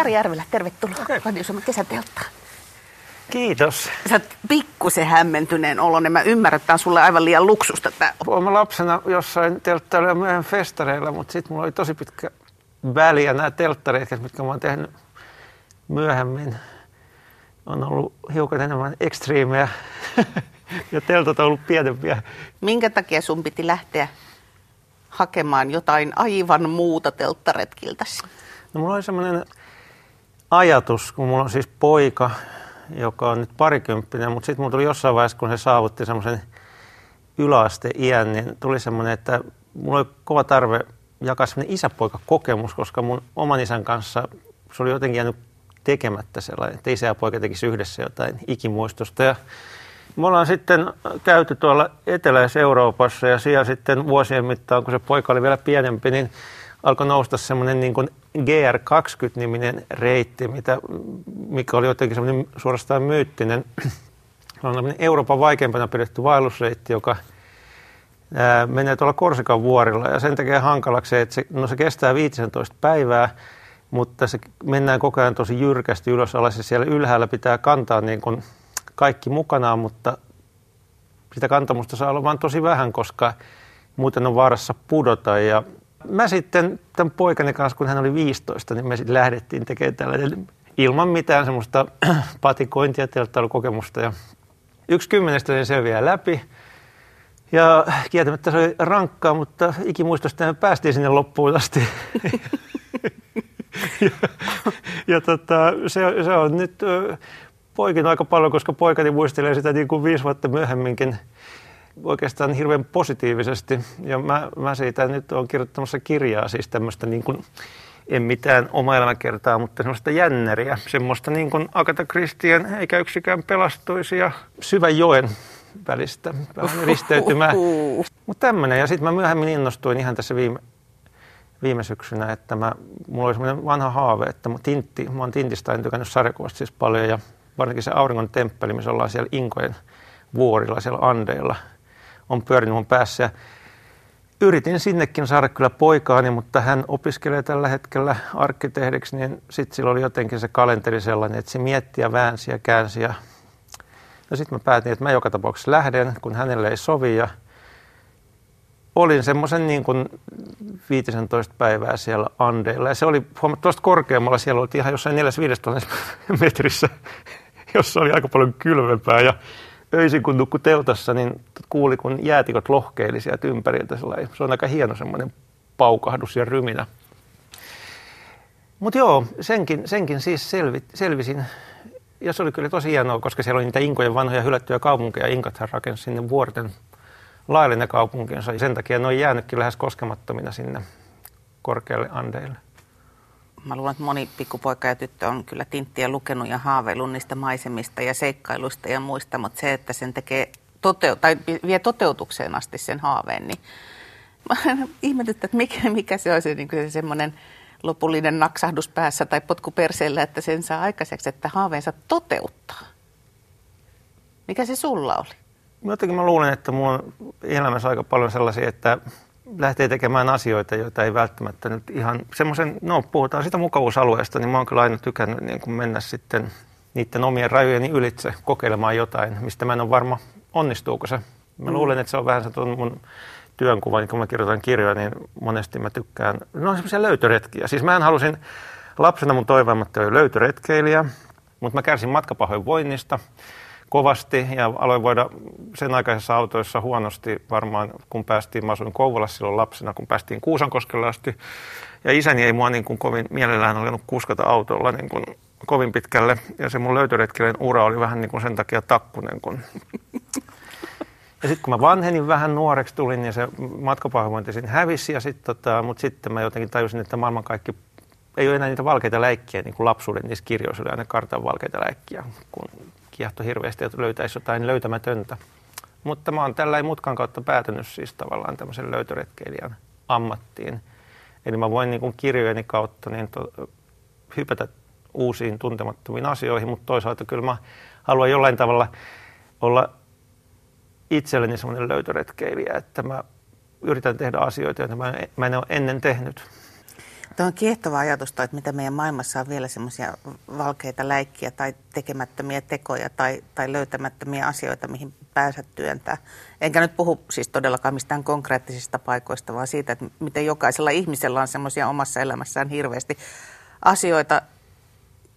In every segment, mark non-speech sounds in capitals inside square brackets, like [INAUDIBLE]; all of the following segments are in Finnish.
Jari Järvelä, tervetuloa okay. Radio Suomen kesätelttaan. Kiitos. Sä oot pikkusen hämmentyneen oloinen. Mä ymmärrän, että tämä on sulle aivan liian luksusta. Tää. Olen lapsena jossain telttailla myöhemmin festareilla, mutta sitten mulla oli tosi pitkä väli ja nämä telttareet, mitkä mä oon tehnyt myöhemmin, on ollut hiukan enemmän ekstriimejä [LAUGHS] ja teltat on ollut pienempiä. Minkä takia sun piti lähteä hakemaan jotain aivan muuta telttaretkiltäsi? No mulla oli semmoinen ajatus, kun mulla on siis poika, joka on nyt parikymppinen, mutta sitten mulla tuli jossain vaiheessa, kun se saavutti semmoisen yläasteiän, niin tuli semmoinen, että mulla oli kova tarve jakaa semmoinen isäpoika-kokemus, koska mun oman isän kanssa se oli jotenkin jäänyt tekemättä sellainen, että isä ja poika tekisi yhdessä jotain ikimuistosta. Ja me ollaan sitten käyty tuolla Etelä-Euroopassa ja siellä sitten vuosien mittaan, kun se poika oli vielä pienempi, niin alkoi nousta semmoinen niin kuin GR20-niminen reitti, mitä, mikä oli jotenkin semmoinen suorastaan myyttinen. On Euroopan vaikeimpana pidetty vaellusreitti, joka ää, menee tuolla Korsikan vuorilla ja sen takia hankalaksi että se, no se kestää 15 päivää, mutta se mennään koko ajan tosi jyrkästi ylös alas ja siellä ylhäällä pitää kantaa niin kuin kaikki mukanaan, mutta sitä kantamusta saa olla vain tosi vähän, koska muuten on vaarassa pudota ja Mä sitten tämän poikani kanssa, kun hän oli 15, niin me sitten lähdettiin tekemään tällainen ilman mitään semmoista [CLEARS THROAT] patikointia, telttailukokemusta. Ja yksi kymmenestä niin se vielä läpi. Ja kieltämättä se oli rankkaa, mutta ikimuistosta me päästiin sinne loppuun asti. [LAUGHS] ja ja tota, se, se on nyt poikin aika paljon, koska poikani muistelee sitä niin kuin viisi vuotta myöhemminkin oikeastaan hirveän positiivisesti. Ja mä, mä siitä nyt olen kirjoittamassa kirjaa, siis tämmöistä niin kuin, en mitään oma elämäkertaa, mutta semmoista jänneriä. Semmoista niin kuin Agatha Christien eikä yksikään pelastuisi ja syvän joen välistä risteytymää. Mutta tämmöinen. Ja sitten mä myöhemmin innostuin ihan tässä viime, viime syksynä, että mä, mulla oli semmoinen vanha haave, että mä, tintti, mä oon Tintistä en tykännyt sarjakuvasta siis paljon ja varsinkin se auringon temppeli, missä ollaan siellä Inkojen vuorilla, siellä Andeilla – on pyörinyt mun päässä. Yritin sinnekin saada kyllä poikaani, mutta hän opiskelee tällä hetkellä arkkitehdiksi, niin sitten sillä oli jotenkin se kalenteri sellainen, että se mietti ja väänsi ja käänsi. Ja no sitten mä päätin, että mä joka tapauksessa lähden, kun hänelle ei sovi. Ja olin semmoisen niin kuin 15 päivää siellä Andeilla. Ja se oli huomattavasti korkeammalla. Siellä oltiin ihan jossain 4-15 metrissä, jossa oli aika paljon kylmempää. Ja öisin kun nukkui teltassa, niin kuuli, kun jäätikot lohkeili sieltä ympäriltä. Se on aika hieno semmoinen paukahdus ja ryminä. Mutta joo, senkin, senkin siis selvi, selvisin. Ja se oli kyllä tosi hienoa, koska siellä oli niitä Inkojen vanhoja hylättyjä kaupunkeja. Inkathan rakensi sinne vuorten laille ne kaupunkinsa. Ja sen takia ne on jäänytkin lähes koskemattomina sinne korkealle Andeille mä luulen, että moni pikkupoika ja tyttö on kyllä tinttiä lukenut ja haaveillut niistä maisemista ja seikkailuista ja muista, mutta se, että sen tekee toteu- tai vie toteutukseen asti sen haaveen, niin [LAUGHS] ihmetyttä, että mikä, mikä se on se, niin se semmoinen lopullinen naksahdus päässä tai potku perseellä, että sen saa aikaiseksi, että haaveensa toteuttaa. Mikä se sulla oli? Jotenkin mä luulen, että mulla on elämässä aika paljon sellaisia, että lähtee tekemään asioita, joita ei välttämättä nyt ihan semmoisen, no puhutaan sitä mukavuusalueesta, niin mä oon kyllä aina tykännyt niin kuin mennä sitten niiden omien rajojeni ylitse kokeilemaan jotain, mistä mä en ole varma, onnistuuko se. Mä mm. luulen, että se on vähän se mun työnkuva, niin kun mä kirjoitan kirjoja, niin monesti mä tykkään, no semmoisia löytöretkiä. Siis mä halusin, lapsena mun toivoimatta oli löytöretkeilijä, mutta mä kärsin matkapahoinvoinnista kovasti ja aloin voida sen aikaisessa autoissa huonosti varmaan, kun päästiin, mä asuin Kouvolassa silloin lapsena, kun päästiin Kuusankoskelle asti. Ja isäni ei mua niin kuin kovin mielellään alkanut kuskata autolla niin kuin kovin pitkälle. Ja se mun löytöretkelen ura oli vähän niin kuin sen takia takkunen. Kun... Ja sitten kun mä vanhenin vähän nuoreksi tulin, niin se matkapahoinvointi siinä hävisi. Ja sit, tota, mutta sitten mä jotenkin tajusin, että maailman kaikki ei ole enää niitä valkeita läikkiä, niin kuin lapsuuden niissä kirjoissa oli aina kartan valkeita läikkiä, kun kiehtoi hirveästi, että löytäisi jotain löytämätöntä. Mutta mä oon tällä mutkan kautta päätynyt siis tavallaan tämmöisen löytöretkeilijän ammattiin. Eli mä voin niin kirjojeni kautta niin to, hypätä uusiin tuntemattomiin asioihin, mutta toisaalta kyllä mä haluan jollain tavalla olla itselleni semmoinen löytöretkeilijä, että mä yritän tehdä asioita, joita mä en, mä en ole ennen tehnyt. Tuo on kiehtova ajatus, että mitä meidän maailmassa on vielä semmoisia valkeita läikkiä tai tekemättömiä tekoja tai, tai löytämättömiä asioita, mihin päänsä työntää. Enkä nyt puhu siis todellakaan mistään konkreettisista paikoista, vaan siitä, että miten jokaisella ihmisellä on semmoisia omassa elämässään hirveästi asioita,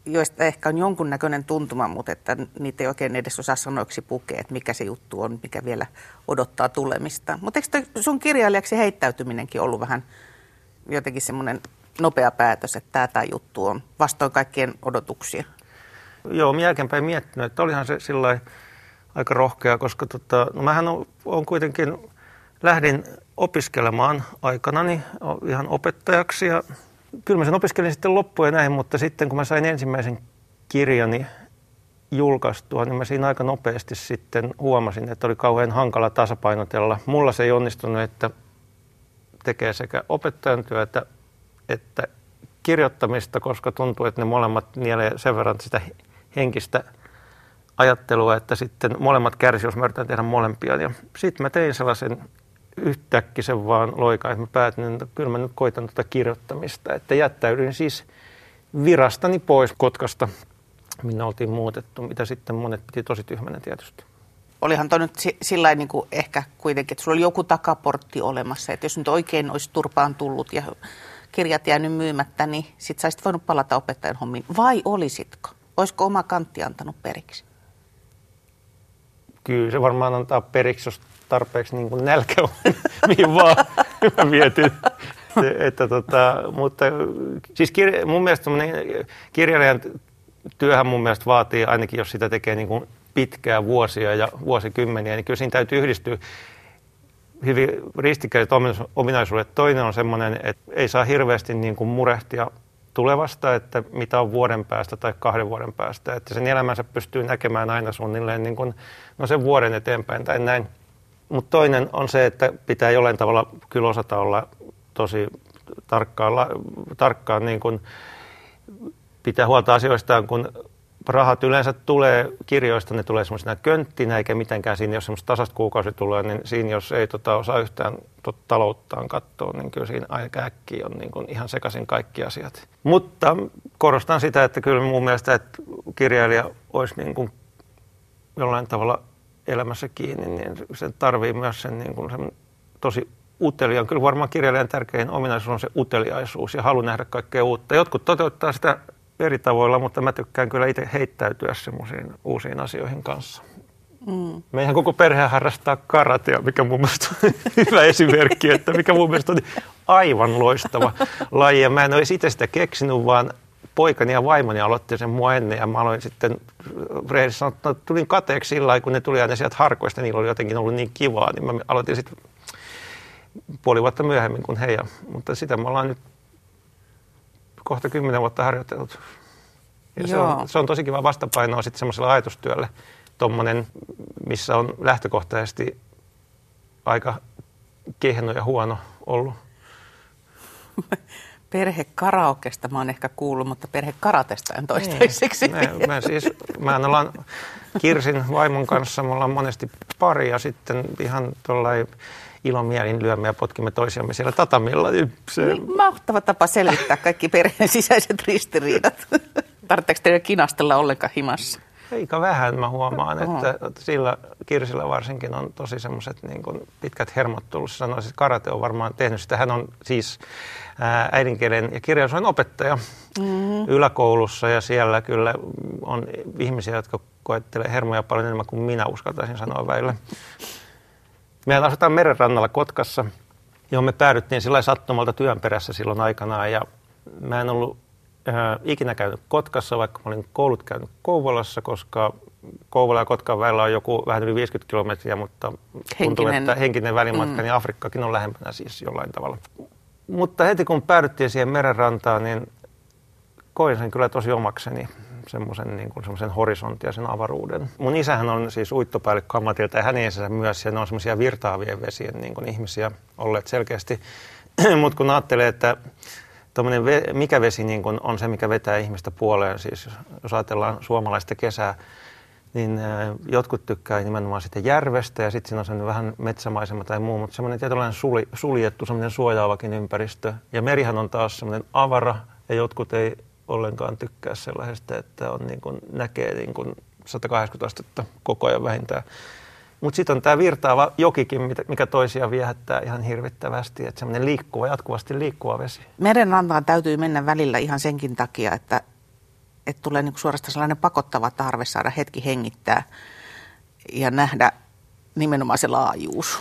joista ehkä on jonkunnäköinen tuntuma, mutta että niitä ei oikein edes osaa sanoiksi pukea, että mikä se juttu on, mikä vielä odottaa tulemista. Mutta eikö sun kirjailijaksi heittäytyminenkin ollut vähän jotenkin semmoinen nopea päätös, että tämä, tämä juttu on vastoin kaikkien odotuksia? Joo, minä jälkeenpäin miettinyt, että olihan se sillä aika rohkea, koska tota, no mähän on, on kuitenkin, lähdin opiskelemaan aikanani ihan opettajaksi ja kyllä mä sen opiskelin sitten loppuun näin, mutta sitten kun mä sain ensimmäisen kirjani julkaistua, niin mä siinä aika nopeasti sitten huomasin, että oli kauhean hankala tasapainotella. Mulla se ei onnistunut, että tekee sekä opettajan työtä että kirjoittamista, koska tuntuu, että ne molemmat nielee sen verran sitä henkistä ajattelua, että sitten molemmat kärsivät, jos mä yritän tehdä molempia. Ja sitten mä tein sellaisen yhtäkkisen vaan loikaa, että mä päätin, että kyllä mä nyt koitan tuota kirjoittamista. Että jättäydyin siis virastani pois Kotkasta, minne oltiin muutettu, mitä sitten monet piti tosi tyhmänä tietysti. Olihan toi nyt sillä niin kuin ehkä kuitenkin, että sulla oli joku takaportti olemassa, että jos nyt oikein olisi turpaan tullut ja kirjat jäänyt myymättä, niin sit saisit voinut palata opettajan hommiin. Vai olisitko? Olisiko oma kantti antanut periksi? Kyllä se varmaan antaa periksi, jos tarpeeksi niin nälkä on, [LAUGHS] mihin vaan mietin. että tota, mutta siis kir, mun mielestä kirjailijan työhän mun mielestä vaatii, ainakin jos sitä tekee niin kuin pitkää vuosia ja vuosikymmeniä, niin kyllä siinä täytyy yhdistyä hyvin ristikkäiset ominaisuudet. Toinen on semmoinen, että ei saa hirveästi niin kuin murehtia tulevasta, että mitä on vuoden päästä tai kahden vuoden päästä. Että sen elämänsä pystyy näkemään aina suunnilleen niin kuin, no sen vuoden eteenpäin tai näin. Mutta toinen on se, että pitää jollain tavalla kyllä osata olla tosi tarkkaan, tarkkaan niin kuin pitää huolta asioistaan, kun rahat yleensä tulee kirjoista, ne tulee semmoisena könttinä, eikä mitenkään siinä, jos semmoista tasasta kuukausi tulee, niin siinä jos ei tota, osaa yhtään tot, talouttaan katsoa, niin kyllä siinä aika äkkiä on niin kuin ihan sekaisin kaikki asiat. Mutta korostan sitä, että kyllä mun mielestä, että kirjailija olisi niin kuin jollain tavalla elämässä kiinni, niin se tarvii myös sen, niin kuin sen tosi uteliaan. Kyllä varmaan kirjailijan tärkein ominaisuus on se uteliaisuus ja halu nähdä kaikkea uutta. Jotkut toteuttaa sitä eri tavoilla, mutta mä tykkään kyllä itse heittäytyä semmoisiin uusiin asioihin kanssa. Mm. Meidän koko perhe harrastaa karatea, mikä mun mielestä on [LAUGHS] hyvä esimerkki, että mikä mun mielestä on aivan loistava laji. Ja mä en ole itse sitä keksinyt, vaan poikani ja vaimoni aloitti sen mua ennen ja mä aloin sitten rehellisesti sanoa, että tulin kateeksi sillä kun ne tuli aina sieltä harkoista, niillä oli jotenkin ollut niin kivaa, niin mä aloitin sitten puoli vuotta myöhemmin kuin he. Mutta sitä me ollaan nyt kohta kymmenen vuotta harjoitellut. Ja se, on, se on tosi kiva vastapainoa sitten semmoiselle ajatustyölle, tommonen, missä on lähtökohtaisesti aika kehno ja huono ollut. [LAUGHS] Perhe karaokesta mä oon ehkä kuullut, mutta perhe karatesta en toistaiseksi. Mä, mä, siis, mä ollaan Kirsin vaimon kanssa, me ollaan monesti pari ja sitten ihan tuollain ilomielin lyömme ja potkimme toisiamme siellä tatamilla. Niin se... Niin, mahtava tapa selvittää kaikki perheen sisäiset ristiriidat. Tarvitseeko teidän kinastella ollenkaan himassa? Eikä vähän mä huomaan, Oho. että sillä Kirsillä varsinkin on tosi semmoiset niin pitkät hermot tullut. Sanoisin, että karate on varmaan tehnyt sitä. Hän on siis ää, äidinkielen ja kirjallisuuden opettaja mm-hmm. yläkoulussa ja siellä kyllä on ihmisiä, jotka koettelee hermoja paljon enemmän kuin minä uskaltaisin sanoa väillä. Mehän asutaan merenrannalla Kotkassa, johon me päädyttiin sillä sattumalta työn perässä silloin aikanaan. Ja mä en ollut äh, ikinä käynyt Kotkassa, vaikka mä olin koulut käynyt Kouvolassa, koska Kouvola ja Kotkan välillä on joku vähän yli 50 kilometriä, mutta henkinen. tuntuu, että henkinen välimatka, mm. niin Afrikkakin on lähempänä siis jollain tavalla. Mutta heti kun päädyttiin siihen merenrantaan, niin koin sen kyllä tosi omakseni semmoisen niin kuin semmoisen horisontin ja sen avaruuden. Mun isähän on siis uittopäällikkö ammatilta ja hänen isänsä myös, ja ne on semmoisia virtaavien vesien niin kuin ihmisiä olleet selkeästi. [CLEARS THROAT] Mutta kun ajattelee, että ve, mikä vesi niin kuin on se, mikä vetää ihmistä puoleen, siis jos ajatellaan suomalaista kesää, niin jotkut tykkää nimenomaan sitten järvestä ja sitten siinä on sellainen vähän metsämaisema tai muu, mutta semmoinen tietynlainen suli, suljettu, semmoinen suojaavakin ympäristö. Ja merihän on taas semmoinen avara ja jotkut ei ollenkaan tykkää sellaisesta, että on niin kuin, näkee niin kuin 180 astetta koko ajan vähintään. Mutta sitten on tämä virtaava jokikin, mikä toisia viehättää ihan hirvittävästi, että semmoinen liikkuva, jatkuvasti liikkuva vesi. Merenrantaan täytyy mennä välillä ihan senkin takia, että, että tulee niin suorastaan sellainen pakottava tarve saada hetki hengittää ja nähdä nimenomaan se laajuus.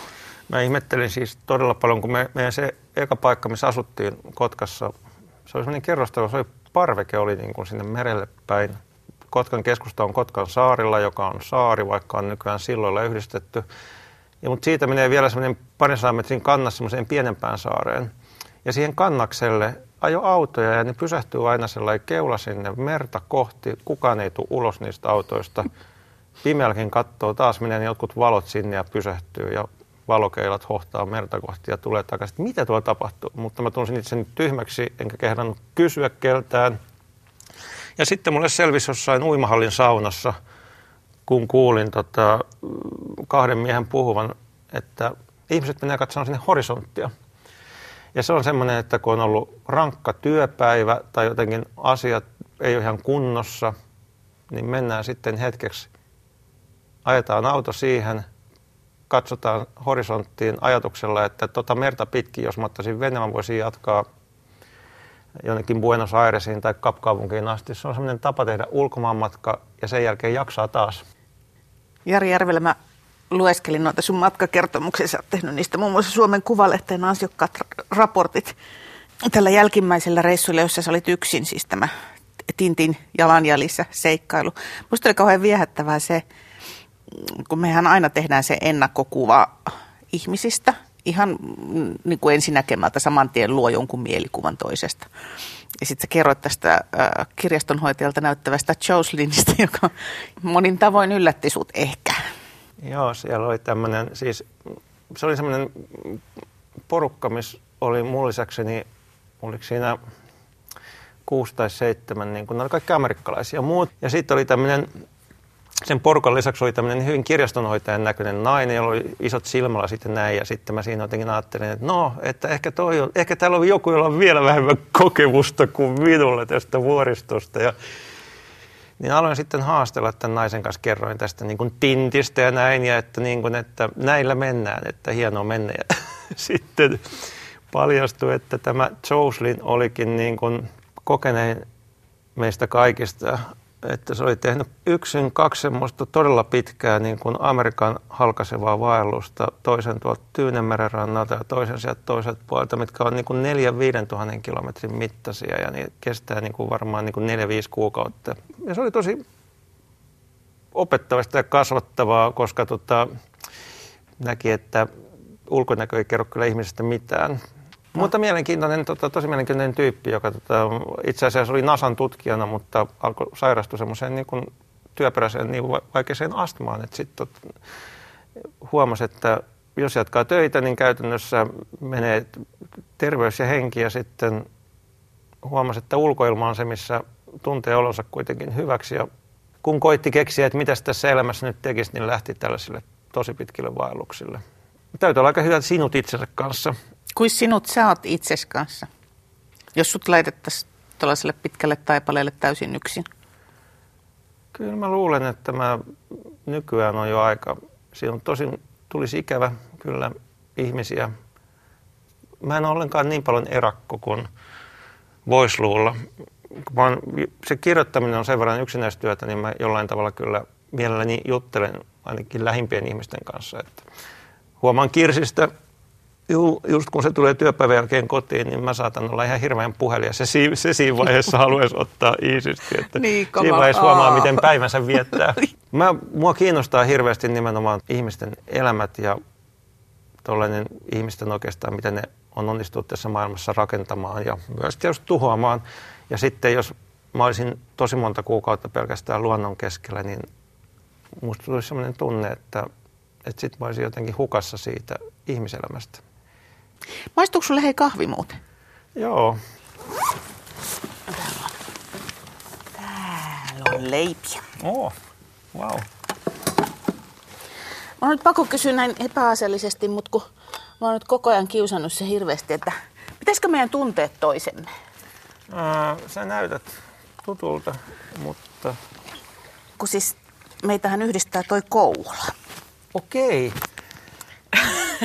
Mä ihmettelin siis todella paljon, kun me, meidän se eka paikka, missä asuttiin Kotkassa, se oli semmoinen kerrostalo, se oli parveke oli niin kuin sinne merelle päin Kotkan keskusta on Kotkan saarilla, joka on saari, vaikka on nykyään silloilla yhdistetty. Ja, mutta siitä menee vielä semmoinen parin metrin kannas semmoiseen pienempään saareen. Ja siihen kannakselle ajo autoja ja ne pysähtyy aina sellainen keula sinne merta kohti. Kukaan ei tule ulos niistä autoista. Pimeälläkin katsoo, taas menee jotkut valot sinne ja pysähtyy ja valokeilat hohtaa merta kohti ja tulee takaisin. Mitä tuolla tapahtuu? Mutta mä tunsin itseni tyhmäksi, enkä kehdannut kysyä keltään. Ja sitten mulle selvisi jossain uimahallin saunassa, kun kuulin tota, kahden miehen puhuvan, että ihmiset menee katsomaan sinne horisonttia. Ja se on semmoinen, että kun on ollut rankka työpäivä tai jotenkin asiat ei ole ihan kunnossa, niin mennään sitten hetkeksi, ajetaan auto siihen, katsotaan horisonttiin ajatuksella, että tota merta pitkin, jos mä ottaisin veneen, voisin jatkaa jonnekin Buenos Airesiin tai Kapkaupunkiin asti. Se on sellainen tapa tehdä ulkomaanmatka ja sen jälkeen jaksaa taas. Jari Järvelä, mä lueskelin noita sun matkakertomuksia. Sä oot tehnyt niistä muun muassa Suomen Kuvalehteen ansiokkaat raportit tällä jälkimmäisellä reissuilla, jossa sä olit yksin, siis tämä Tintin jalanjäljissä seikkailu. Musta oli kauhean viehättävää se, kun mehän aina tehdään se ennakkokuva ihmisistä – ihan mm, niin kuin ensinäkemältä saman tien luo jonkun mielikuvan toisesta. Ja sitten sä kerroit tästä äh, kirjastonhoitajalta näyttävästä Joselinista, [LAUGHS] joka monin tavoin yllätti sut ehkä. Joo, siellä oli tämmöinen, siis se oli semmoinen porukka, missä oli mun lisäkseni, oliko siinä kuusi tai seitsemän, niin kun ne oli kaikki amerikkalaisia ja muut. Ja sitten oli tämmöinen sen porukan lisäksi oli tämmöinen hyvin kirjastonhoitajan näköinen nainen, jolla oli isot silmällä sitten näin. Ja sitten mä siinä jotenkin ajattelin, että no, että ehkä, toi on, ehkä täällä on joku, jolla on vielä vähemmän kokemusta kuin minulle tästä vuoristosta. Ja, niin aloin sitten haastella tämän naisen kanssa, kerroin tästä niin kuin tintistä ja näin, ja että, niin kuin, että näillä mennään, että hienoa mennä. Ja [LAUGHS] sitten paljastui, että tämä Jocelyn olikin niin kuin kokenein meistä kaikista että se oli tehnyt yksin kaksi semmoista todella pitkää niin kuin Amerikan halkaisevaa vaellusta, toisen tuolta Tyynemeren rannalta ja toisen sieltä toiselta puolelta, mitkä on niin kuin 4 tuhannen kilometrin mittaisia ja niin kestää niin kuin varmaan niin kuin 4-5 kuukautta. Ja se oli tosi opettavasta ja kasvattavaa, koska tota, näki, että ulkonäkö ei kerro kyllä ihmisestä mitään. No. Mutta mielenkiintoinen, tota, tosi mielenkiintoinen tyyppi, joka tota, itse asiassa oli NASAn tutkijana, mutta alkoi sairastua semmoiseen niin työperäiseen niin vaikeaseen astmaan. Että sitten tot, huomasi, että jos jatkaa töitä, niin käytännössä menee terveys ja henki ja sitten huomasi, että ulkoilma on se, missä tuntee olonsa kuitenkin hyväksi. Ja kun koitti keksiä, että mitä tässä elämässä nyt tekisi, niin lähti tällaisille tosi pitkille vaelluksille. Täytyy olla aika hyvä sinut itsensä kanssa. Kuin sinut sä oot itses kanssa, jos sut laitettaisiin tällaiselle pitkälle taipaleelle täysin yksin? Kyllä mä luulen, että mä nykyään on jo aika, siinä on tosi, tulisi ikävä kyllä ihmisiä. Mä en ole ollenkaan niin paljon erakko kuin voisi luulla. Vaan se kirjoittaminen on sen verran yksinäistyötä, niin mä jollain tavalla kyllä mielelläni juttelen ainakin lähimpien ihmisten kanssa. Että huomaan Kirsistä Ju, just kun se tulee työpäivän jälkeen kotiin, niin mä saatan olla ihan hirveän puhelin ja se, se siinä vaiheessa haluaisi ottaa iisisti. Että niin, siinä vaiheessa huomaa, Aa. miten päivänsä viettää. [LAUGHS] Mä, mua kiinnostaa hirveästi nimenomaan ihmisten elämät ja tuollainen ihmisten oikeastaan, miten ne on onnistunut tässä maailmassa rakentamaan ja myös tietysti tuhoamaan. Ja sitten jos mä olisin tosi monta kuukautta pelkästään luonnon keskellä, niin musta tulisi sellainen tunne, että, että sitten mä olisin jotenkin hukassa siitä ihmiselämästä. Maistuuko sulle hei kahvi muuten? Joo. Täällä on, Täällä on leipiä. Oh, wow. on nyt pakko kysyä näin epäasiallisesti, mutta kun mä oon nyt koko ajan kiusannut se hirveästi, että pitäisikö meidän tuntea toisemme? Ää, sä näytät tutulta, mutta... Kun siis meitähän yhdistää toi Kouvola. Okei.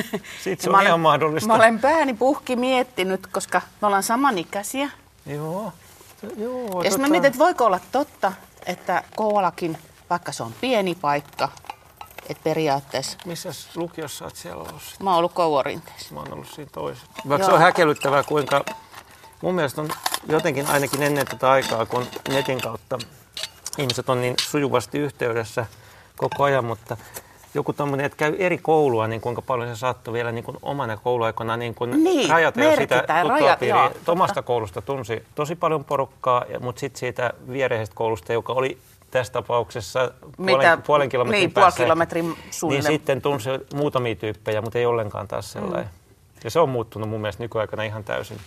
[LAUGHS] Sitten se on olen, ihan mahdollista. Mä olen pääni puhki miettinyt, koska me ollaan samanikäisiä. Joo. Joo, Ja sitten mä tota- mietin, että voiko olla totta, että Kouvolakin, vaikka se on pieni paikka, että periaatteessa Missä lukiossa oot siellä ollut? sit? mä oon ollut Kouvorinteessa. Mä oon ollut siinä toisessa. Vaikka se Joo. on häkellyttävää, kuinka mun mielestä on jotenkin ainakin ennen tätä aikaa, kun netin kautta ihmiset on niin sujuvasti yhteydessä koko ajan, mutta joku tämmöinen, että käy eri koulua, niin kuinka paljon se saattoi vielä niin kuin omana kouluaikana niin kuin Niin, rajata jo sitä totta. Omasta koulusta tunsi tosi paljon porukkaa, mutta sitten siitä viereisestä koulusta, joka oli tässä tapauksessa puolen, puolen kilometrin niin, päässä. puoli kilometrin Niin sitten tunsi muutamia tyyppejä, mutta ei ollenkaan taas sellainen. Mm. Ja se on muuttunut mun mielestä nykyaikana ihan täysin.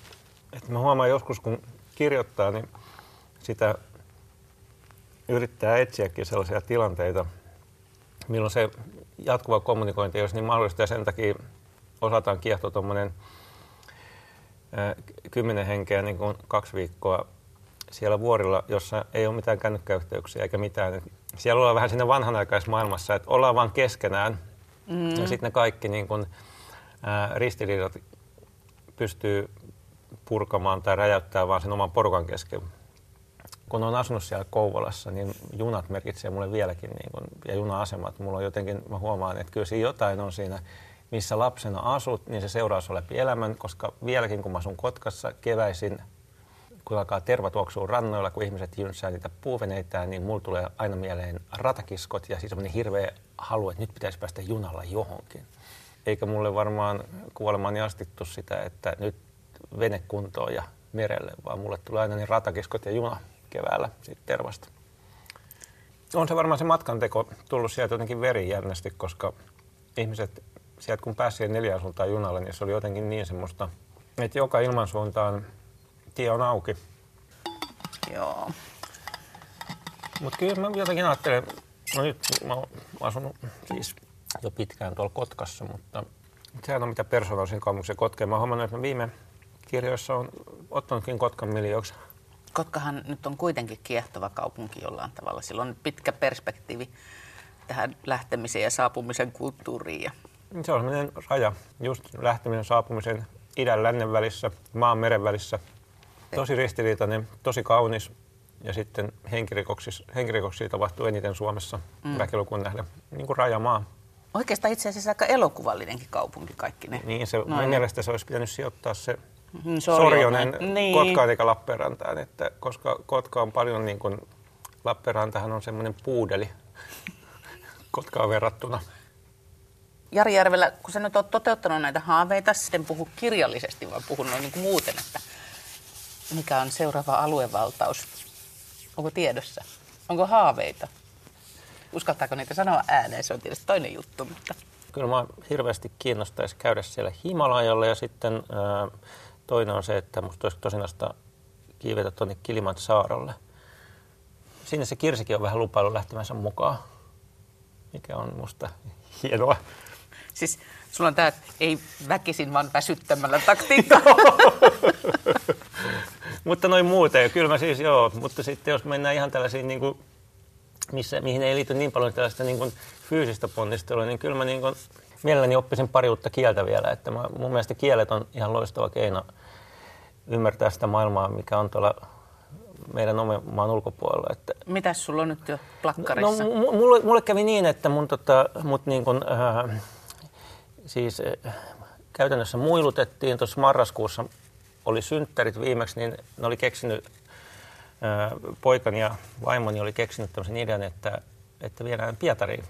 Et mä huomaan joskus, kun kirjoittaa, niin sitä yrittää etsiäkin sellaisia tilanteita, milloin se jatkuva kommunikointi ei olisi niin mahdollista ja sen takia osataan kiehtoa tuommoinen kymmenen henkeä niin kuin kaksi viikkoa siellä vuorilla, jossa ei ole mitään kännykkäyhteyksiä eikä mitään. Et Siellä ollaan vähän siinä vanhanaikaismaailmassa, että ollaan vaan keskenään mm. ja sitten ne kaikki niin kuin, ää, ristiriidat pystyy purkamaan tai räjäyttää vaan sen oman porukan kesken. Kun olen asunut siellä Kouvolassa, niin junat merkitsee mulle vieläkin, niin kun, ja juna-asemat. Mulla on jotenkin, mä huomaan, että kyllä siinä jotain on siinä, missä lapsena asut, niin se seuraa sua läpi elämän, koska vieläkin kun mä asun Kotkassa keväisin, kun alkaa terva tuoksua rannoilla, kun ihmiset jynsää niitä puuveneitään, niin mulla tulee aina mieleen ratakiskot ja siis semmoinen hirveä halu, että nyt pitäisi päästä junalla johonkin. Eikä mulle varmaan kuolemani astittu sitä, että nyt vene kuntoon ja merelle, vaan mulle tulee aina niin ratakiskot ja juna keväällä siitä tervasta. On se varmaan se matkanteko tullut sieltä jotenkin verijärnesti, koska ihmiset sieltä kun pääsi siihen neljäsultaan junalle, niin se oli jotenkin niin semmoista, että joka ilmansuuntaan tie on auki. Joo. Mutta kyllä mä jotenkin ajattelen, no nyt mä oon asunut siis jo pitkään tuolla Kotkassa, mutta sehän on mitä persoonallisen kaupungin Kotkeen. Mä oon huomannut, että mä viime kirjoissa on ottanutkin Kotkan miljoiksi. Kotkahan nyt on kuitenkin kiehtova kaupunki jollain tavalla. Sillä on pitkä perspektiivi tähän lähtemisen ja saapumisen kulttuuriin. Ja Se on sellainen raja, just lähteminen saapumisen idän lännen välissä, maan meren välissä. Tosi ristiriitainen, tosi kaunis ja sitten henkirikoksia, henkirikoksia tapahtuu eniten Suomessa mm. väkilukuun nähden, niin kuin rajamaa. Oikeastaan itse asiassa aika elokuvallinenkin kaupunki kaikki ne. Niin se, Noin. mun mielestä se olisi pitänyt sijoittaa se Mm, Sorjonen Niin. niin. Kotkaan eikä Lappeenrantaan, että koska Kotka on paljon niin kuin, Lappeenrantahan on semmoinen puudeli [LAUGHS] Kotkaan verrattuna. Jari Järvelä, kun sä nyt oot toteuttanut näitä haaveita, sitten puhu kirjallisesti, vaan puhun noin niin kuin muuten, että mikä on seuraava aluevaltaus? Onko tiedossa? Onko haaveita? Uskaltaako niitä sanoa ääneen? Se on tietysti toinen juttu, mutta Kyllä mä hirveästi kiinnostaisi käydä siellä Himalajalla ja sitten ää, toinen on se, että musta olisi tosinasta kiivetä tuonne Kilimantsaarolle. Sinne se Kirsikin on vähän lupailu lähtemänsä mukaan, mikä on musta [LAUGHS] hienoa. siis sulla on tämä, ei väkisin vaan väsyttämällä taktiikka. [LAUGHS] [LAUGHS] Mutta noin muuten, kyllä mä siis joo, mutta sitten jos mennään ihan tällaisiin, niin kuin, missä, mihin ei liity niin paljon tällaista niin kuin fyysistä ponnistelua, niin kyllä mä niin kuin, mielelläni oppisin pari uutta kieltä vielä. Että mä, mun mielestä kielet on ihan loistava keino ymmärtää sitä maailmaa, mikä on tuolla meidän oman maan ulkopuolella. Että Mitäs sulla on nyt jo No, plakkarissa? mu- mulle, mulle kävi niin, että mun, tota, mut niin kun, äh, siis äh, käytännössä muilutettiin tuossa marraskuussa, oli synttärit viimeksi, niin ne oli keksinyt, äh, poikani ja vaimoni oli keksinyt tämmöisen idean, että, että viedään Pietariin.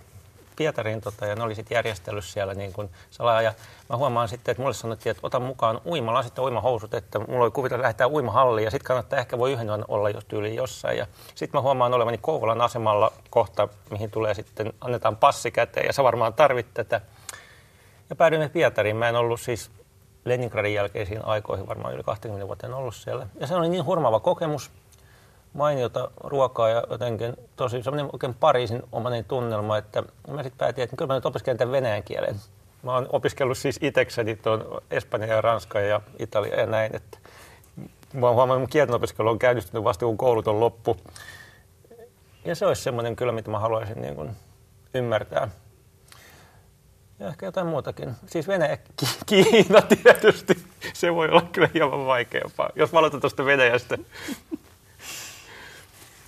Pietariin tota, ja ne oli sitten järjestellyt siellä niin kuin salaa. Ja mä huomaan sitten, että mulle sanottiin, että ota mukaan uimalasit ja uimahousut, että mulla oli että lähdetään uimahalliin ja sitten kannattaa ehkä voi yhden olla jos tyyliin jossain. Ja sitten mä huomaan olevani Kouvolan asemalla kohta, mihin tulee sitten, annetaan passi käteen ja sä varmaan tarvit tätä. Ja päädyimme Pietariin. Mä en ollut siis Leningradin jälkeisiin aikoihin, varmaan yli 20 vuotta en ollut siellä. Ja se oli niin hurmaava kokemus. Mainiota ruokaa ja jotenkin tosi semmoinen oikein Pariisin omainen tunnelma, että mä sitten päätin, että kyllä mä nyt opiskelen tämän venäjän kielen. Mä oon opiskellut siis itsekseni tuon Espanja ja Ranska ja Italia ja näin, että mä oon huomannut, että kielen opiskelu on käynnistynyt vasta kun koulut on loppu. Ja se olisi semmoinen kyllä, mitä mä haluaisin niin kuin ymmärtää. Ja ehkä jotain muutakin. Siis Venäjä, Kiina tietysti. Se voi olla kyllä hieman vaikeampaa. Jos mä aloitan tuosta Venäjästä,